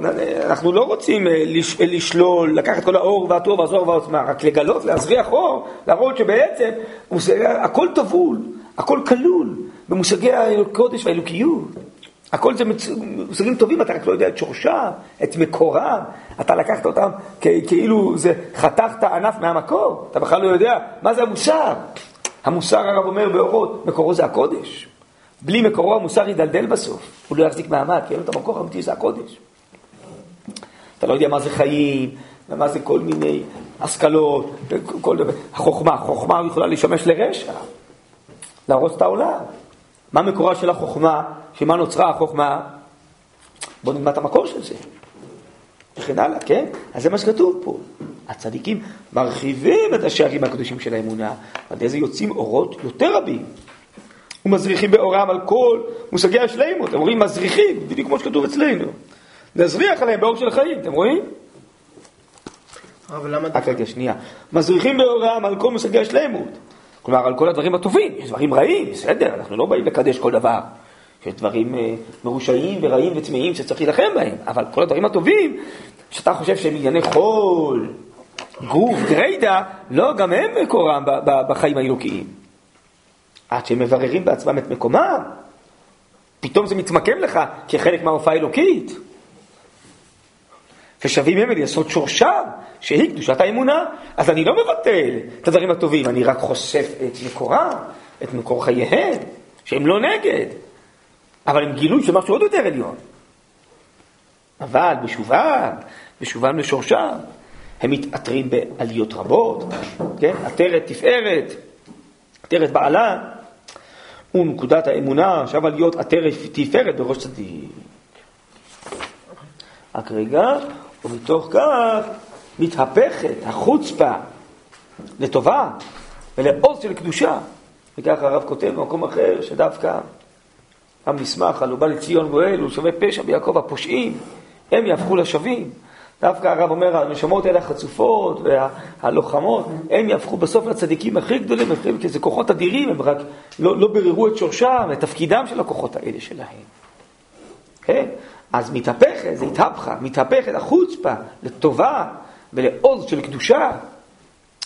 אנחנו לא רוצים אה, לש, לשלול, לקחת כל האור והטוב והזוהר והעוצמה, רק לגלות, להזריח אור, להראות שבעצם הכל טבול, הכל כלול במושגי הקודש והאלוקיות. הכל זה מושגים טובים, אתה רק לא יודע את שורשם, את מקורם, אתה לקחת אותם כאילו זה חתכת ענף מהמקור, אתה בכלל לא יודע מה זה המוסר. המוסר, הרב אומר באורות, מקורו זה הקודש. בלי מקורו המוסר ידלדל בסוף, הוא לא יחזיק מעמד, כי אין לו את המקור האמיתי, זה הקודש. אתה לא יודע מה זה חיים, ומה זה כל מיני השכלות, וכל דבר. החוכמה, החוכמה יכולה לשמש לרשע, להרוס את העולם. מה מקורה של החוכמה? שמה נוצרה החוכמה? בואו נלמד את המקור של זה. וכן הלאה, כן? אז זה מה שכתוב פה. הצדיקים מרחיבים את השערים הקדושים של האמונה, ועל ידי זה יוצאים אורות יותר רבים. ומזריחים באורם על כל מושגי השלימות. אתם רואים, מזריחים, בדיוק כמו שכתוב אצלנו. נזריח עליהם באור של חיים, אתם רואים? אבל למה... רק רגע, שנייה. מזריחים באורם על כל מושגי השלימות. כלומר, על כל הדברים הטובים. יש דברים רעים, בסדר, אנחנו לא באים לקדש כל דבר. יש דברים אה, מרושעים ורעים וטמאים שצריך להילחם בהם, אבל כל הדברים הטובים, שאתה חושב שהם ענייני חול, גוף, גריידא, לא, גם הם מקורם בחיים האלוקיים. עד שהם מבררים בעצמם את מקומם, פתאום זה מתמקם לך כחלק מההופעה האלוקית. ושווים הם אל יסוד שורשם, שהיא קדושת האמונה. אז אני לא מבטל את הדברים הטובים, אני רק חושף את מקורם, את מקור חייהם, שהם לא נגד, אבל הם גילוי של משהו עוד יותר עליון. אבל בשובם, בשובם לשורשם, הם מתעטרים בעליות רבות, כן? עטרת תפארת, עטרת בעלה, ונקודת האמונה שווה להיות עטרת תפארת בראש צדיק. רק רגע, ומתוך כך מתהפכת החוצפה לטובה ולעוז של קדושה. וכך הרב כותב במקום אחר, שדווקא המסמך על ובא לציון גואל, הוא שווה פשע ביעקב הפושעים, הם יהפכו לשווים. דווקא הרב אומר, הנשמות האלה החצופות והלוחמות, הם יהפכו בסוף לצדיקים הכי גדולים, כי זה כוחות אדירים, הם רק לא, לא ביררו את שורשם, את תפקידם של הכוחות האלה שלהם. כן? אז מתהפכת, זה התהפכה, מתהפכת החוצפה לטובה ולעוז של קדושה.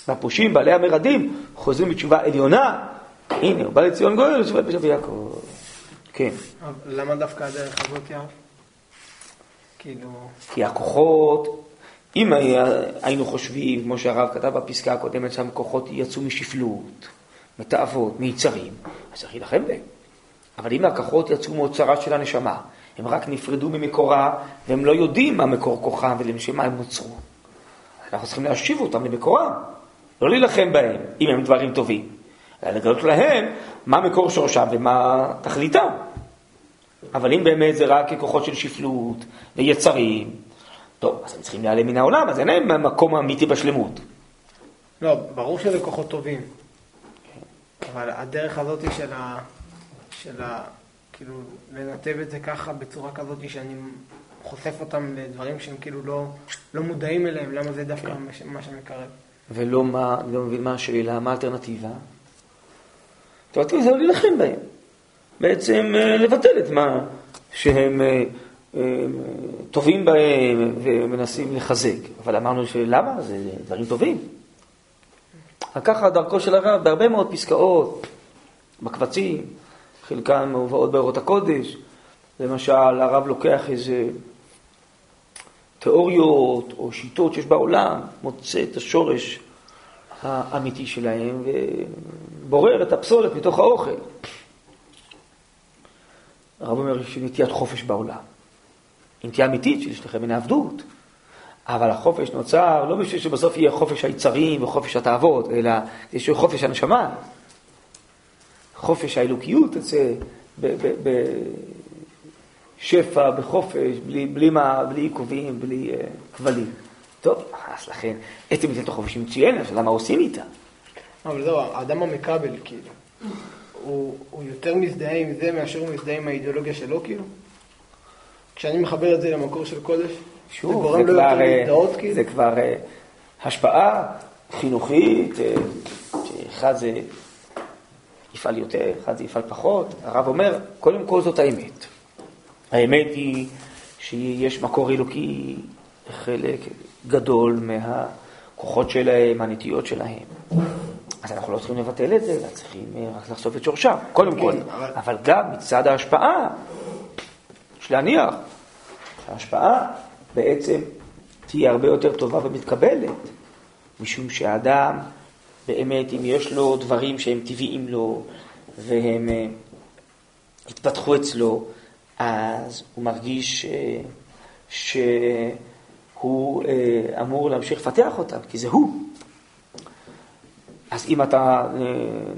והפושעים, בעלי המרדים, חוזרים בתשובה עליונה. הנה, הוא בא לציון גואל, הוא שווה בשבי יעקב. כן. למה דווקא הדרך הזאת, יעקב? כאילו... כי הכוחות, אם היינו חושבים, כמו שהרב כתב בפסקה הקודמת, שהכוחות יצאו משפלות, מתאוות, מיצרים, אז צריך להילחם בהם. אבל אם הכוחות יצאו מאוצרה של הנשמה, הם רק נפרדו ממקורה, והם לא יודעים מה מקור כוחם ולשם הם נוצרו. אנחנו צריכים להשיב אותם למקורם, לא להילחם בהם, אם הם דברים טובים, אלא לגלות להם מה מקור שורשם ומה תכליתם. אבל אם באמת זה רק כוחות של שפלות ויצרים, טוב, אז הם צריכים להיעלם מן העולם, אז אין להם מקום אמיתי בשלמות. לא, ברור שזה כוחות טובים. אבל הדרך הזאת של ה... של ה... כאילו, לנתב את זה ככה, בצורה כזאת שאני חושף אותם לדברים שהם כאילו לא, לא מודעים אליהם, למה זה דווקא כן. מה שמקרב. ולא מה, לא מבין מה השאלה, מה האלטרנטיבה? האלטרנטיבה זה להילחם בהם. בעצם אה, לבטל את מה שהם אה, אה, טובים בהם ומנסים לחזק. אבל אמרנו שלמה? זה דברים טובים. ככה דרכו של הרב בהרבה מאוד פסקאות, בקבצים, חלקן מובאות באורות הקודש. למשל, הרב לוקח איזה תיאוריות או שיטות שיש בעולם, מוצא את השורש האמיתי שלהם ובורר את הפסולת מתוך האוכל. הרב אומר יש נטיית חופש בעולם. נטייה אמיתית של להשתחרר מן העבדות. אבל החופש נוצר לא בשביל שבסוף יהיה חופש היצרים וחופש התאוות, אלא יש חופש הנשמה. חופש האלוקיות תצא בשפע, בחופש, בלי, בלי, מה, בלי עיכובים, בלי uh, כבלים. טוב, אז לכן, עצם ניתן החופש מצוינת, השאלה מה עושים איתה. אבל זהו, האדם המקבל, כאילו. הוא, הוא יותר מזדהה עם זה מאשר הוא מזדהה עם האידיאולוגיה שלו, כאילו? כשאני מחבר את זה למקור של קודש, שוב, זה, זה, כבר, אה, להזדהות, כאילו? זה כבר uh, השפעה חינוכית, uh, שאחד זה יפעל יותר, אחד זה יפעל פחות. הרב אומר, קודם כל זאת האמת. האמת היא שיש מקור אלוקי חלק גדול מהכוחות שלהם, הנטיות שלהם. אז אנחנו לא צריכים לבטל את זה, אלא צריכים אה, רק לחשוף את שורשם, קודם כל. כן, אבל- גם מצד ההשפעה, יש להניח שההשפעה בעצם תהיה הרבה יותר טובה ומתקבלת, משום שהאדם, באמת, אם יש לו דברים שהם טבעיים לו, והם אה, התפתחו אצלו, אז הוא מרגיש אה, שהוא אמור להמשיך לפתח אותם, כי זה הוא. אז אם אתה אה,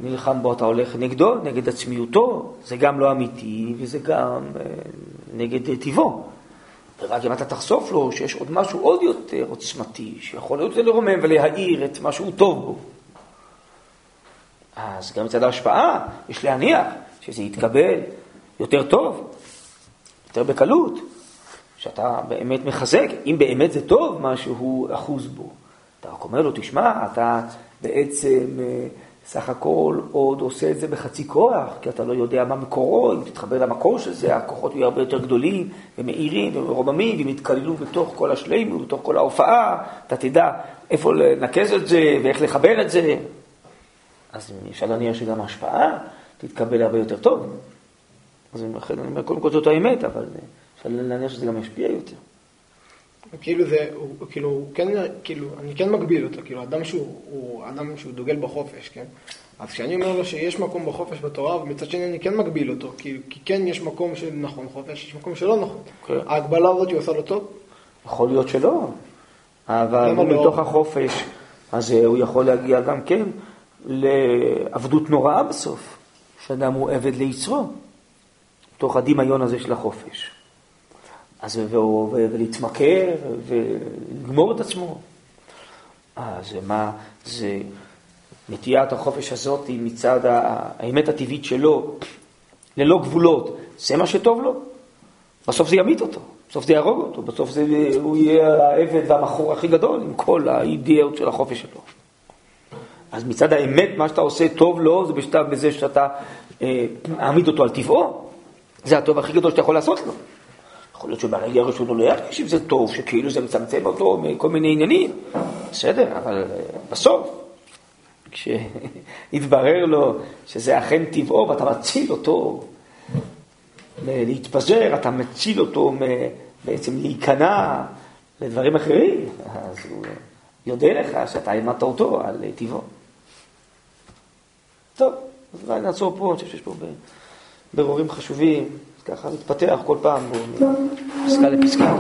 נלחם בו, אתה הולך נגדו, נגד עצמיותו, זה גם לא אמיתי וזה גם אה, נגד טיבו. ורק אם אתה תחשוף לו שיש עוד משהו עוד יותר עוצמתי, שיכול להיות לרומם ולהאיר את מה שהוא טוב בו. אז גם מצד ההשפעה, יש להניח שזה יתקבל יותר טוב, יותר בקלות, שאתה באמת מחזק, אם באמת זה טוב, מה שהוא אחוז בו. אתה רק אומר לו, תשמע, אתה בעצם אה, סך הכל עוד עושה את זה בחצי כוח, כי אתה לא יודע מה מקורו, אם תתחבר למקור של זה, הכוחות יהיו הרבה יותר גדולים ומאירים ומרוממים, והם יתקללו בתוך כל השלימות, בתוך כל ההופעה, אתה תדע איפה לנקז את זה ואיך לחבר את זה. אז אפשר להניח שגם ההשפעה תתקבל הרבה יותר טוב. אז לכן אני אומר, קודם כל זאת האמת, אבל אפשר להניח שזה גם ישפיע יותר. כאילו זה, הוא, כאילו, הוא כן, כאילו, אני כן מגביל אותו, כאילו, אדם שהוא, הוא אדם שהוא דוגל בחופש, כן? אז כשאני אומר לו שיש מקום בחופש בתורה, ומצד שני אני כן מגביל אותו, כי, כי כן יש מקום של נכון חופש, יש מקום שלא נכון. כן. ההגבלה הזאת היא עושה לו טוב? יכול להיות שלא, אבל הוא לא? מתוך החופש, אז אה, הוא יכול להגיע גם כן לעבדות נוראה בסוף, שאדם הוא עבד ליצרו, תוך הדמיון הזה של החופש. אז ולהתמכר ולגמור את עצמו. אז מה, זה נטיית החופש הזאת היא מצד האמת הטבעית שלו, ללא גבולות, זה מה שטוב לו. בסוף זה ימית אותו, בסוף זה יהרוג אותו, בסוף זה, הוא יהיה העבד והמכור הכי גדול עם כל האידאות של החופש שלו. אז מצד האמת, מה שאתה עושה טוב לו, זה בשלב בזה שאתה אה, מעמיד אותו על טבעו. זה הטוב הכי גדול שאתה יכול לעשות לו. יכול להיות שברגע הראשון הוא לא ירגיש אם זה טוב, שכאילו זה מצמצם אותו מכל מיני עניינים. בסדר, אבל אה, בסוף, כשיתברר לו שזה אכן טבעו ואתה מציל אותו להתפזר, אתה מציל אותו בעצם להיכנע לדברים אחרים, אז הוא יודע לך שאתה העמדת אותו על טבעו. טוב, אז אולי נעצור פה, אני חושב שיש פה ב- ברורים חשובים, ככה מתפתח כל פעם, בו, מפסקה לפסקה.